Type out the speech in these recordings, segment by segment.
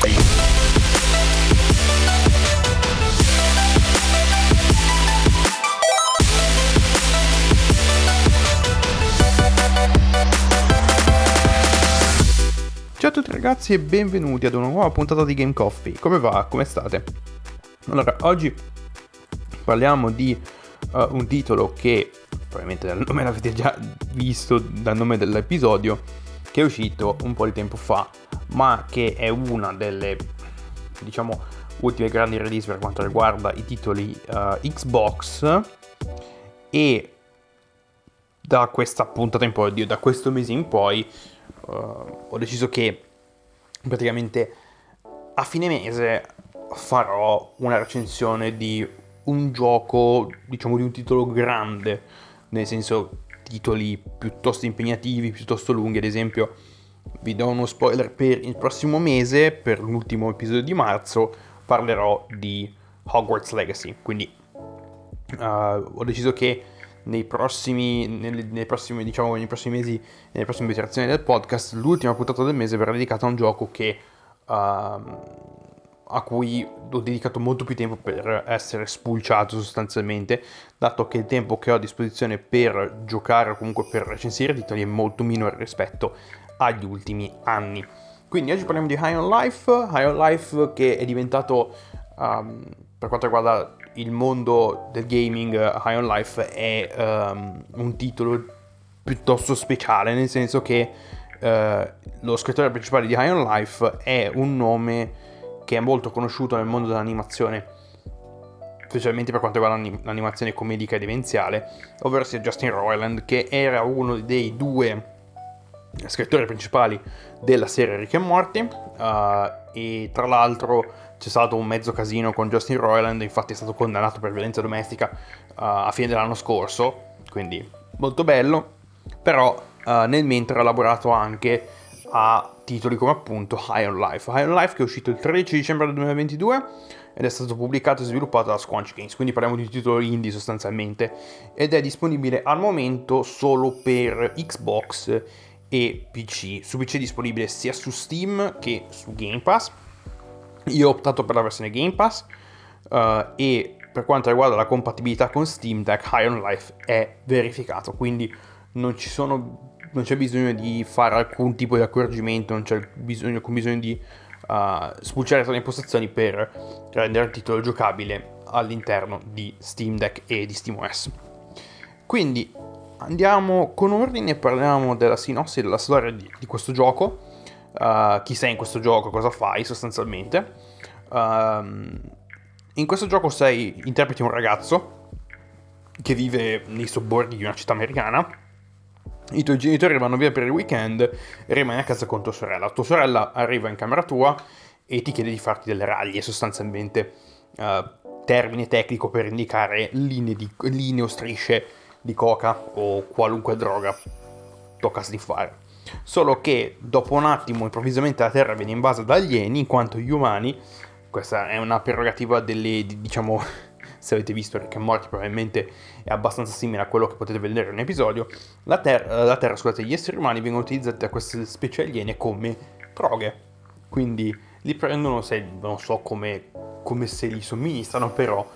Ciao a tutti ragazzi e benvenuti ad una nuova puntata di Game Coffee. Come va? Come state? Allora, oggi parliamo di uh, un titolo che probabilmente dal nome l'avete già visto dal nome dell'episodio che è uscito un po' di tempo fa, ma che è una delle diciamo ultime grandi release per quanto riguarda i titoli uh, Xbox. E da questa puntata in poi, da questo mese in poi uh, ho deciso che praticamente a fine mese farò una recensione di un gioco, diciamo di un titolo grande, nel senso titoli piuttosto impegnativi, piuttosto lunghi, ad esempio vi do uno spoiler per il prossimo mese, per l'ultimo episodio di marzo, parlerò di Hogwarts Legacy, quindi uh, ho deciso che nei prossimi, nei, nei, prossimi, diciamo, nei prossimi mesi, nelle prossime iterazioni del podcast, l'ultima puntata del mese verrà dedicata a un gioco che, uh, a cui ho dedicato molto più tempo per essere spulciato sostanzialmente, dato che il tempo che ho a disposizione per giocare o comunque per recensire titoli è molto minore rispetto agli ultimi anni. Quindi oggi parliamo di High on Life, High on Life che è diventato, um, per quanto riguarda il mondo del gaming, High on Life è um, un titolo piuttosto speciale, nel senso che uh, lo scrittore principale di High on Life è un nome che è molto conosciuto nel mondo dell'animazione, specialmente per quanto riguarda l'animazione comedica e demenziale, ovvero sia Justin Roiland, che era uno dei due scrittori principali della serie Rick e Morty uh, e tra l'altro c'è stato un mezzo casino con Justin Roiland, infatti è stato condannato per violenza domestica uh, a fine dell'anno scorso, quindi molto bello, però uh, nel mentre ha lavorato anche a titoli come appunto High on Life. High on Life che è uscito il 13 dicembre del 2022 ed è stato pubblicato e sviluppato da Squanch Games, quindi parliamo di un titolo indie sostanzialmente, ed è disponibile al momento solo per Xbox e PC. Su PC è disponibile sia su Steam che su Game Pass io ho optato per la versione Game Pass uh, e per quanto riguarda la compatibilità con Steam Deck, High on Life è verificato, quindi non, sono, non c'è bisogno di fare alcun tipo di accorgimento, non c'è bisogno, alcun bisogno di uh, spulciare le impostazioni per rendere il titolo giocabile all'interno di Steam Deck e di SteamOS. Quindi andiamo con ordine e parliamo della sinossi della storia di, di questo gioco uh, chi sei in questo gioco, cosa fai sostanzialmente. Um, in questo gioco sei, interpreti un ragazzo che vive nei sobborghi di una città americana. I tuoi genitori vanno via per il weekend rimani a casa con tua sorella. Tua sorella arriva in camera tua e ti chiede di farti delle raglie, sostanzialmente uh, termine tecnico per indicare linee, di, linee o strisce di coca o qualunque droga tocca di fare. Solo che dopo un attimo improvvisamente la Terra viene invasa da alieni in quanto gli umani, questa è una prerogativa delle, diciamo, se avete visto Rick and Morty probabilmente è abbastanza simile a quello che potete vedere in un episodio, la Terra, la terra scusate, gli esseri umani vengono utilizzati da queste specie aliene come droghe. Quindi li prendono, se, non so come, come se li somministrano, però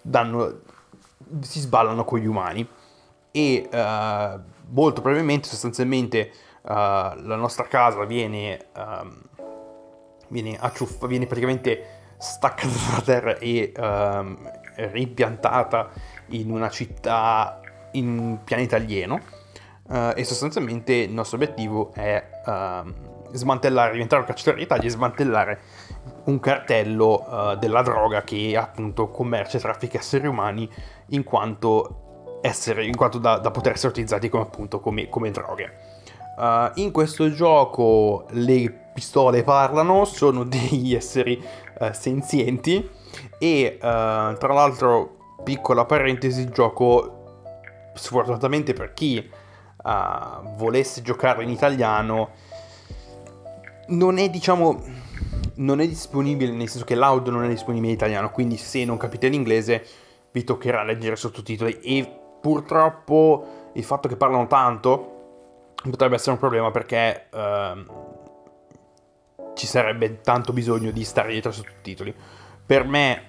danno, si sballano con gli umani. E uh, molto probabilmente, sostanzialmente, uh, la nostra casa viene, um, viene, acciuff- viene praticamente staccata dalla terra e um, ripiantata in una città in un pianeta alieno uh, e sostanzialmente il nostro obiettivo è uh, smantellare, diventare un cacciatore di tagli e smantellare un cartello uh, della droga che appunto commercia e traffica esseri umani in quanto, essere, in quanto da, da poter essere utilizzati come appunto come, come droghe. Uh, in questo gioco le pistole parlano, sono degli esseri uh, senzienti e uh, tra l'altro, piccola parentesi, il gioco sfortunatamente per chi volesse giocarlo in italiano non è diciamo non è disponibile nel senso che l'audio non è disponibile in italiano quindi se non capite l'inglese vi toccherà leggere sottotitoli e purtroppo il fatto che parlano tanto potrebbe essere un problema perché uh, ci sarebbe tanto bisogno di stare dietro ai sottotitoli. Per me,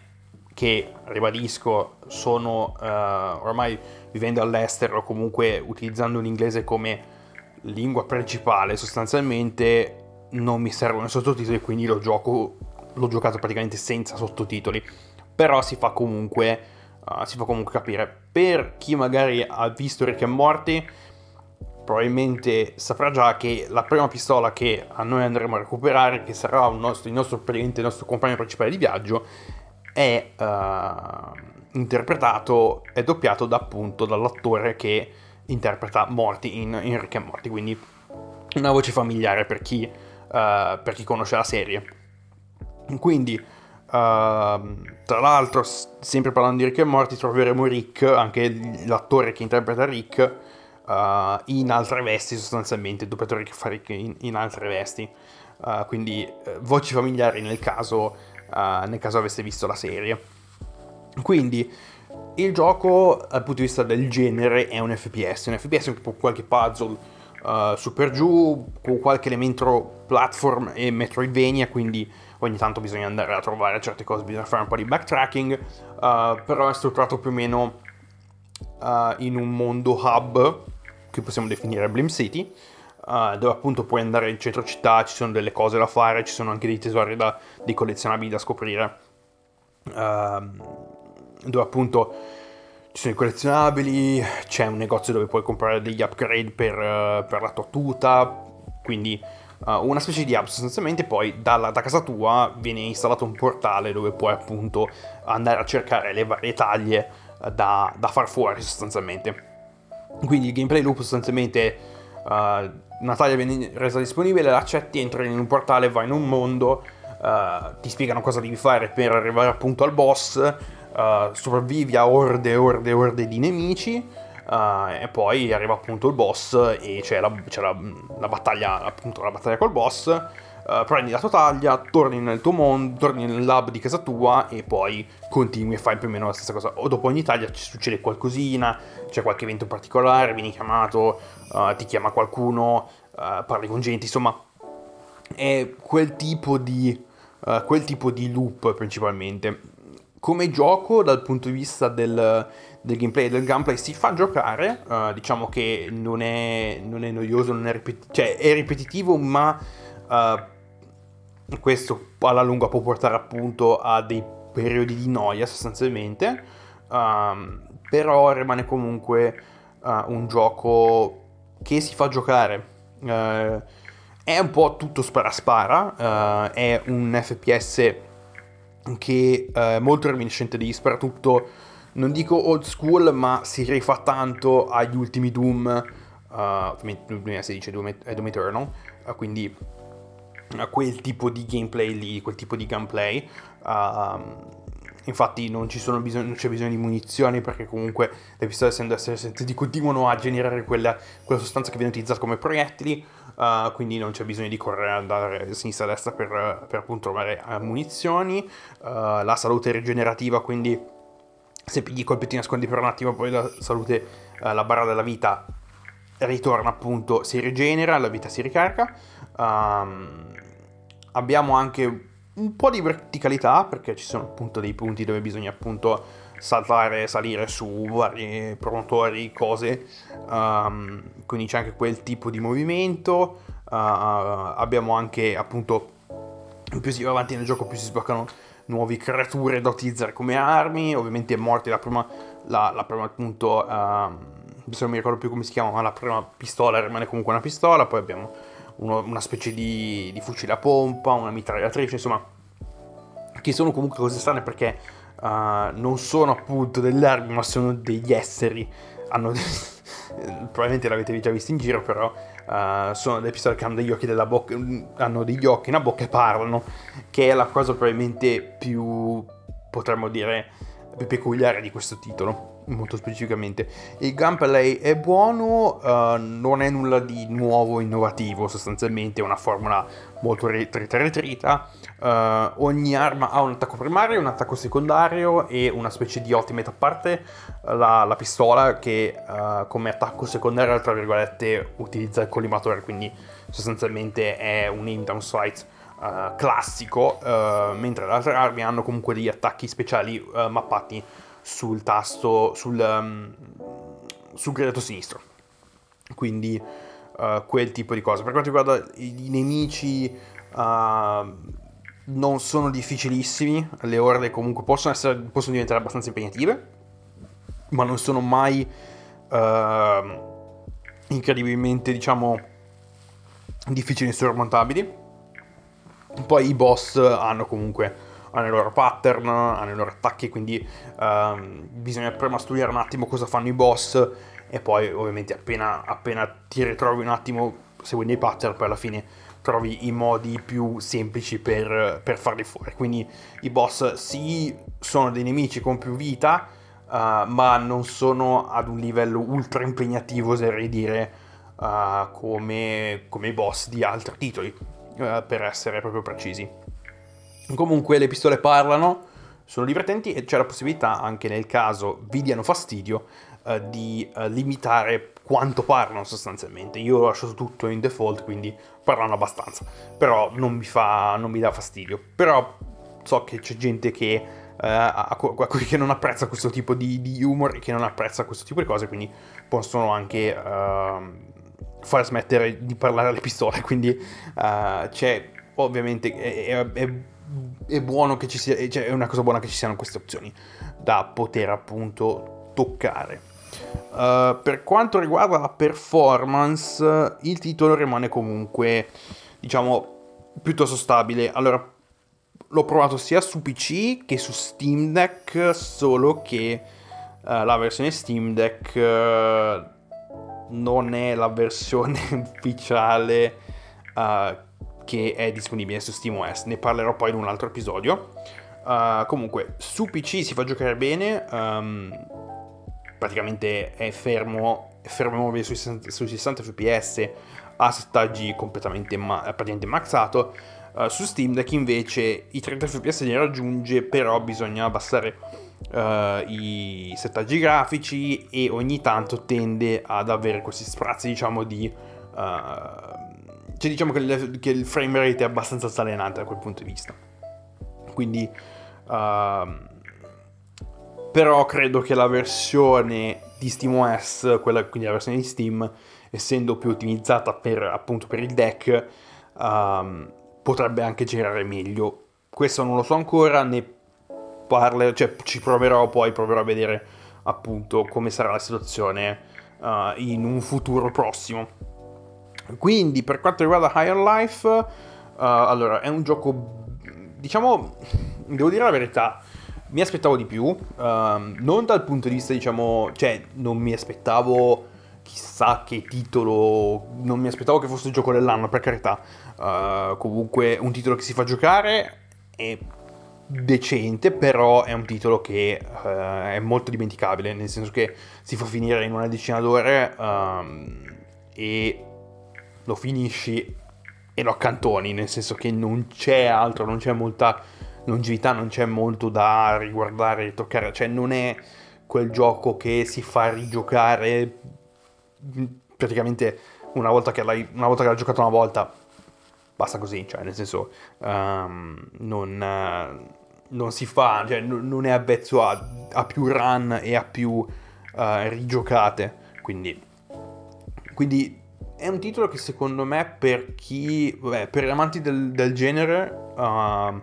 che ribadisco, sono uh, ormai vivendo all'estero comunque utilizzando l'inglese come lingua principale, sostanzialmente non mi servono i sottotitoli, quindi lo gioco, l'ho giocato praticamente senza sottotitoli. Però si fa comunque, uh, si fa comunque capire. Per chi magari ha visto Rick e Morty, probabilmente saprà già che la prima pistola che a noi andremo a recuperare, che sarà nostro, il nostro, il nostro compagno principale di viaggio, è uh, interpretato, è doppiato da, appunto dall'attore che interpreta Morty in, in Rick e Morty, quindi una voce familiare per chi, uh, per chi conosce la serie. Quindi, uh, tra l'altro, sempre parlando di Rick e Morty, troveremo Rick, anche l'attore che interpreta Rick, uh, in altre vesti sostanzialmente, il doppiatore che fa Rick in, in altre vesti. Uh, quindi uh, voci familiari nel caso, nel caso aveste visto la serie. Quindi il gioco dal punto di vista del genere è un FPS, un FPS con qualche puzzle su per giù, con qualche elemento platform e Metroidvania, quindi ogni tanto bisogna andare a trovare certe cose, bisogna fare un po' di backtracking, però è strutturato più o meno in un mondo hub che possiamo definire Blim City, uh, dove appunto puoi andare in centro città, ci sono delle cose da fare, ci sono anche dei tesori da, dei collezionabili da scoprire, uh, dove appunto ci sono i collezionabili, c'è un negozio dove puoi comprare degli upgrade per, uh, per la tua tuta, quindi una specie di app sostanzialmente, poi dalla, da casa tua viene installato un portale dove puoi appunto andare a cercare le varie taglie da, da far fuori sostanzialmente. Quindi il gameplay loop sostanzialmente uh, una viene resa disponibile, l'accetti, entri in un portale, vai in un mondo, uh, ti spiegano cosa devi fare per arrivare appunto al boss, uh, sopravvivi a orde e orde e orde di nemici. E poi arriva appunto il boss e c'è la, c'è la, la battaglia, appunto la battaglia col boss uh, prendi la tua taglia, torni nel tuo mondo, torni nel lab di casa tua e poi continui e fai più o meno la stessa cosa. O dopo ogni taglia ci succede qualcosina, c'è qualche evento particolare, vieni chiamato, uh, ti chiama qualcuno, uh, parli con gente, insomma è quel tipo di, quel tipo di loop principalmente. Come gioco dal punto di vista del, del gameplay del gameplay si fa giocare, uh, diciamo che non è, non è noioso, non è, ripet- cioè, è ripetitivo, ma uh, questo alla lunga può portare appunto a dei periodi di noia sostanzialmente, um, però rimane comunque uh, un gioco che si fa giocare. Uh, è un po' tutto spara-spara, uh, è un FPS che è molto reminiscente di sparatutto, non dico old school, ma si rifà tanto agli ultimi Doom, uh, 2016 Doom, Doom Eternal, quindi quel tipo di gameplay lì, quel tipo di gameplay. Uh, infatti non, bisogno, non, c'è bisogno di munizioni perché comunque le pistole essendo essere sentiti continuano a generare quella, quella, sostanza che viene utilizzata come proiettili, uh, quindi non c'è bisogno di correre andare sinistra e destra per, per appunto trovare uh, munizioni. Uh, la salute rigenerativa, quindi se pigli colpi ti nascondi per un attimo, poi la salute, la barra della vita ritorna appunto, si rigenera, la vita si ricarica. Um, abbiamo anche un po' di verticalità perché ci sono appunto dei punti dove bisogna appunto saltare, salire su vari promotori, cose, um, quindi c'è anche quel tipo di movimento, uh, abbiamo anche appunto più si va avanti nel gioco più si sbloccano nuove creature da utilizzare come armi, ovviamente è morte la prima, la, la prima appunto, uh, non mi ricordo più come si chiama, ma la prima pistola rimane comunque una pistola, poi abbiamo uno, una specie di, di, fucile a pompa, una mitragliatrice, insomma, che sono comunque cose strane perché uh, non sono appunto delle armi, ma sono degli esseri. Hanno, probabilmente l'avete già visto in giro, però uh, sono delle pistole che hanno degli occhi della bocca, hanno degli occhi nella bocca e parlano, che è la cosa probabilmente più, potremmo dire, più peculiare di questo titolo molto specificamente. Il gameplay è buono, uh, non è nulla di nuovo, innovativo, sostanzialmente è una formula molto ritrita. Uh, ogni arma ha un attacco primario, un attacco secondario e una specie di ultimate a parte la, la pistola che uh, come attacco secondario, tra virgolette, utilizza il collimatore, quindi sostanzialmente è un aim down sight classico, mentre le altre armi hanno comunque degli attacchi speciali mappati sul tasto, sul, um, sul gradetto sinistro. Quindi quel tipo di cose. Per quanto riguarda i, nemici, non sono difficilissimi, le orde comunque possono, essere, possono diventare abbastanza impegnative, ma non sono mai incredibilmente, diciamo, difficili e sormontabili. Poi i boss hanno comunque hanno i loro pattern, hanno i loro attacchi, quindi um, bisogna prima studiare un attimo cosa fanno i boss e poi ovviamente appena, appena ti ritrovi un attimo seguendo i pattern poi alla fine trovi i modi più semplici per, per farli fuori. Quindi i boss sì sono dei nemici con più vita, uh, ma non sono ad un livello ultra impegnativo, oserei dire, uh, come, come, i boss di altri titoli, uh, per essere proprio precisi. Comunque le pistole parlano, sono divertenti e c'è la possibilità, anche nel caso vi diano fastidio, uh, di uh, limitare quanto parlano sostanzialmente. Io ho lasciato tutto in default, quindi parlano abbastanza. Però non mi, fa, non mi dà fastidio. Però so che c'è gente che, uh, che non apprezza questo tipo di, di, humor e che non apprezza questo tipo di cose, quindi possono anche uh, far smettere di parlare alle pistole. Quindi uh, c'è ovviamente è, è, è, buono che ci sia, cioè è una cosa buona che ci siano queste opzioni da poter appunto toccare. Uh, per quanto riguarda la performance, il titolo rimane comunque, diciamo, piuttosto stabile. Allora, l'ho provato sia su PC che su Steam Deck, solo che uh, la versione Steam Deck uh, non è la versione ufficiale che è disponibile su SteamOS. Ne parlerò poi in un altro episodio. comunque, su PC si fa giocare bene. Um, praticamente è fermo, è fermo sui 60, sui 60 fps a settaggi completamente ma, praticamente maxato. Uh, su Steam Deck invece i 30 fps li raggiunge, però bisogna abbassare uh, i settaggi grafici e ogni tanto tende ad avere questi sprazzi, diciamo, di... Uh, cioè diciamo che il, che il, frame rate è abbastanza altalenante da quel punto di vista. Quindi... Uh, però credo che la versione di SteamOS, quella quindi la versione di Steam, essendo più ottimizzata per, appunto per il deck, um, potrebbe anche girare meglio. Questo non lo so ancora, ne parlo, cioè ci proverò poi, proverò a vedere appunto come sarà la situazione uh, in un futuro prossimo. Quindi per quanto riguarda Higher Life, uh, allora è un gioco, diciamo, devo dire la verità, mi aspettavo di più, um, non dal punto di vista, diciamo, cioè non mi aspettavo chissà che titolo, non mi aspettavo che fosse il gioco dell'anno, per carità. Uh, comunque un titolo che si fa giocare è decente, però è un titolo che uh, è molto dimenticabile, nel senso che si fa finire in una decina d'ore um, e lo finisci e lo accantoni, nel senso che non c'è altro, non c'è molta longevità non c'è molto da riguardare e toccare, cioè non è quel gioco che si fa rigiocare praticamente una volta che l'hai, volta che l'hai giocato una volta basta così, cioè nel senso um, non, non, si fa, cioè non è avvezzo a, a, più run e a più uh, rigiocate, quindi, quindi è un titolo che secondo me per chi, vabbè, per gli amanti del, del genere uh,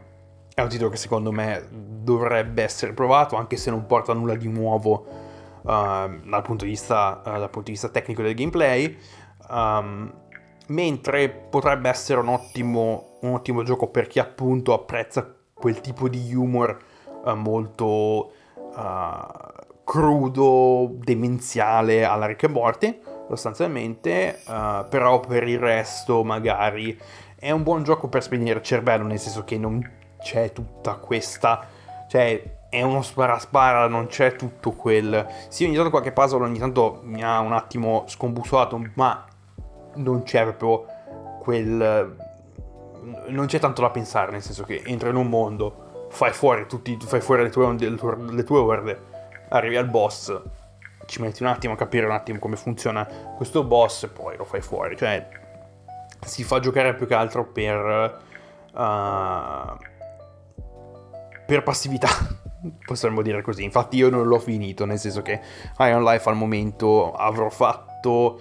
è un titolo che secondo me dovrebbe essere provato, anche se non porta nulla di nuovo uh, dal, punto vista, uh, dal, punto di vista, tecnico del gameplay. Um, mentre potrebbe essere un ottimo, un ottimo, gioco per chi appunto apprezza quel tipo di humor uh, molto crudo, demenziale alla Rick e Morty, sostanzialmente, però per il resto magari. È un buon gioco per spegnere il cervello, nel senso che non c'è tutta questa... cioè è uno spara spara, non c'è tutto quel... Sì, ogni tanto qualche puzzle ogni tanto mi ha un attimo scombussolato, ma non c'è proprio quel... Non c'è tanto da pensare, nel senso che entri in un mondo, fai fuori, tutti, fai fuori le, tue, le, tue, le tue orde, arrivi al boss, ci metti un attimo a capire un attimo come funziona questo boss e poi lo fai fuori. Cioè, si fa giocare più che altro per uh, per passività, possiamo dire così. Infatti io non l'ho finito, nel senso che Iron Life al momento avrò fatto...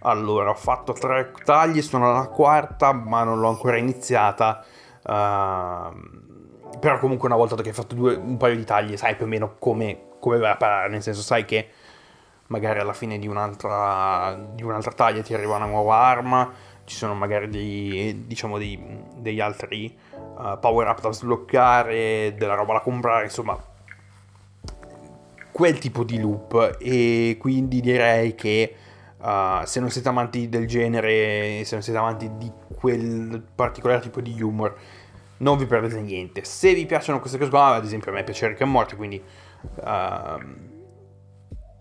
Allora, ho fatto tre tagli, sono alla quarta, ma non l'ho ancora iniziata. Uh, però comunque una volta che hai fatto due, un paio di tagli, sai più o meno come, come vai a parare, nel senso sai che magari alla fine di un'altra, di un'altra taglia ti arriva una nuova arma, ci sono magari dei, diciamo dei, degli altri uh, power up da sbloccare, della roba da comprare, insomma quel tipo di loop e quindi direi che uh, se non siete amanti del genere, se non siete amanti di quel particolare tipo di humor, non vi perdete niente. Se vi piacciono queste cose qua, ad esempio a me piace Rick and Morty, quindi uh,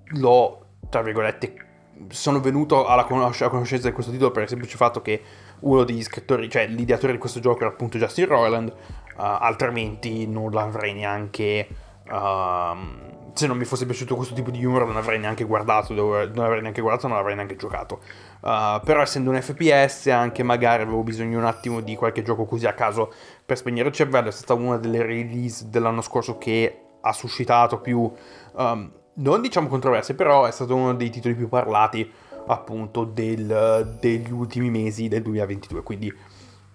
l'ho, tra virgolette, sono venuto alla, conos- alla, conoscenza di questo titolo per il semplice fatto che uno degli scrittori, cioè l'ideatore di questo gioco era appunto Justin Roiland, uh, altrimenti non l'avrei neanche... Uh, se non mi fosse piaciuto questo tipo di humor non avrei neanche guardato, non avrei neanche guardato, non avrei neanche giocato. Uh, però essendo un FPS anche magari avevo bisogno un attimo di qualche gioco così a caso per spegnere il cervello, è stata una delle release dell'anno scorso che ha suscitato più... Um, non diciamo controversie, però è stato uno dei titoli più parlati appunto del, degli ultimi mesi del 2022. Quindi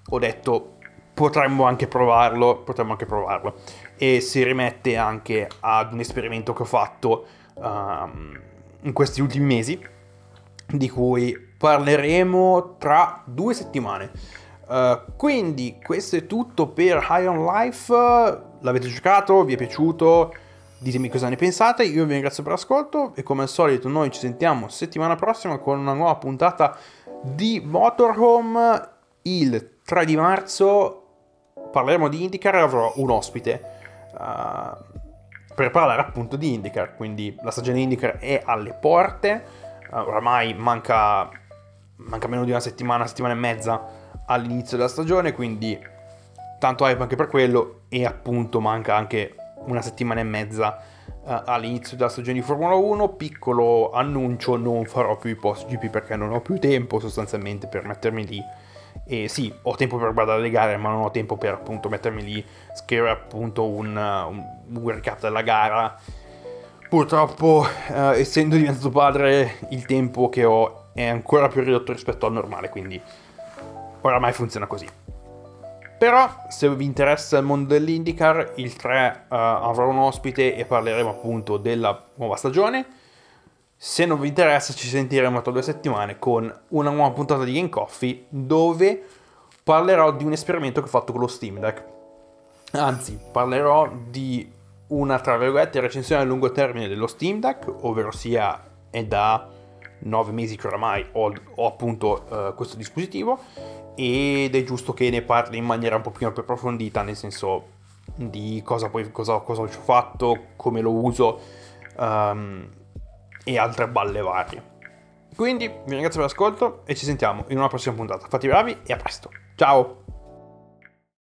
ho detto potremmo anche provarlo, potremmo anche provarlo. E si rimette anche ad un esperimento che ho fatto um, in questi ultimi mesi, di cui parleremo tra due settimane. Uh, quindi questo è tutto per High on Life. L'avete giocato? Vi è piaciuto? Ditemi cosa ne pensate, io vi ringrazio per l'ascolto e come al solito noi ci sentiamo settimana prossima con una nuova puntata di Motorhome. Il 3 di marzo parleremo di IndyCar e avrò un ospite uh, per parlare appunto di IndyCar, quindi la stagione IndyCar è alle porte, uh, oramai manca, manca meno di una settimana, settimana e mezza all'inizio della stagione, quindi tanto hype anche per quello e appunto manca anche una settimana e mezza uh, all'inizio della stagione di Formula 1. Piccolo annuncio, non farò più i post GP perché non ho più tempo sostanzialmente per mettermi lì. E sì, ho tempo per guardare le gare, ma non ho tempo per appunto mettermi lì, scrivere appunto un, un, recap della gara. Purtroppo, uh, essendo diventato padre, il tempo che ho è ancora più ridotto rispetto al normale, quindi oramai funziona così. Però se vi interessa il mondo dell'IndyCar, il 3 uh, avrò un ospite e parleremo appunto della nuova stagione. Se non vi interessa ci sentiremo tra due settimane con una nuova puntata di Game Coffee dove parlerò di un esperimento che ho fatto con lo Steam Deck. Anzi, parlerò di una, tra virgolette, recensione a lungo termine dello Steam Deck, ovvero sia è da 9 mesi che oramai ho, ho appunto uh, questo dispositivo ed è giusto che ne parli in maniera un po' più approfondita, nel senso di cosa, poi, cosa, cosa ho fatto, come lo uso um, e altre balle varie. Quindi vi ringrazio per l'ascolto e ci sentiamo in una prossima puntata. Fate bravi e a presto. Ciao!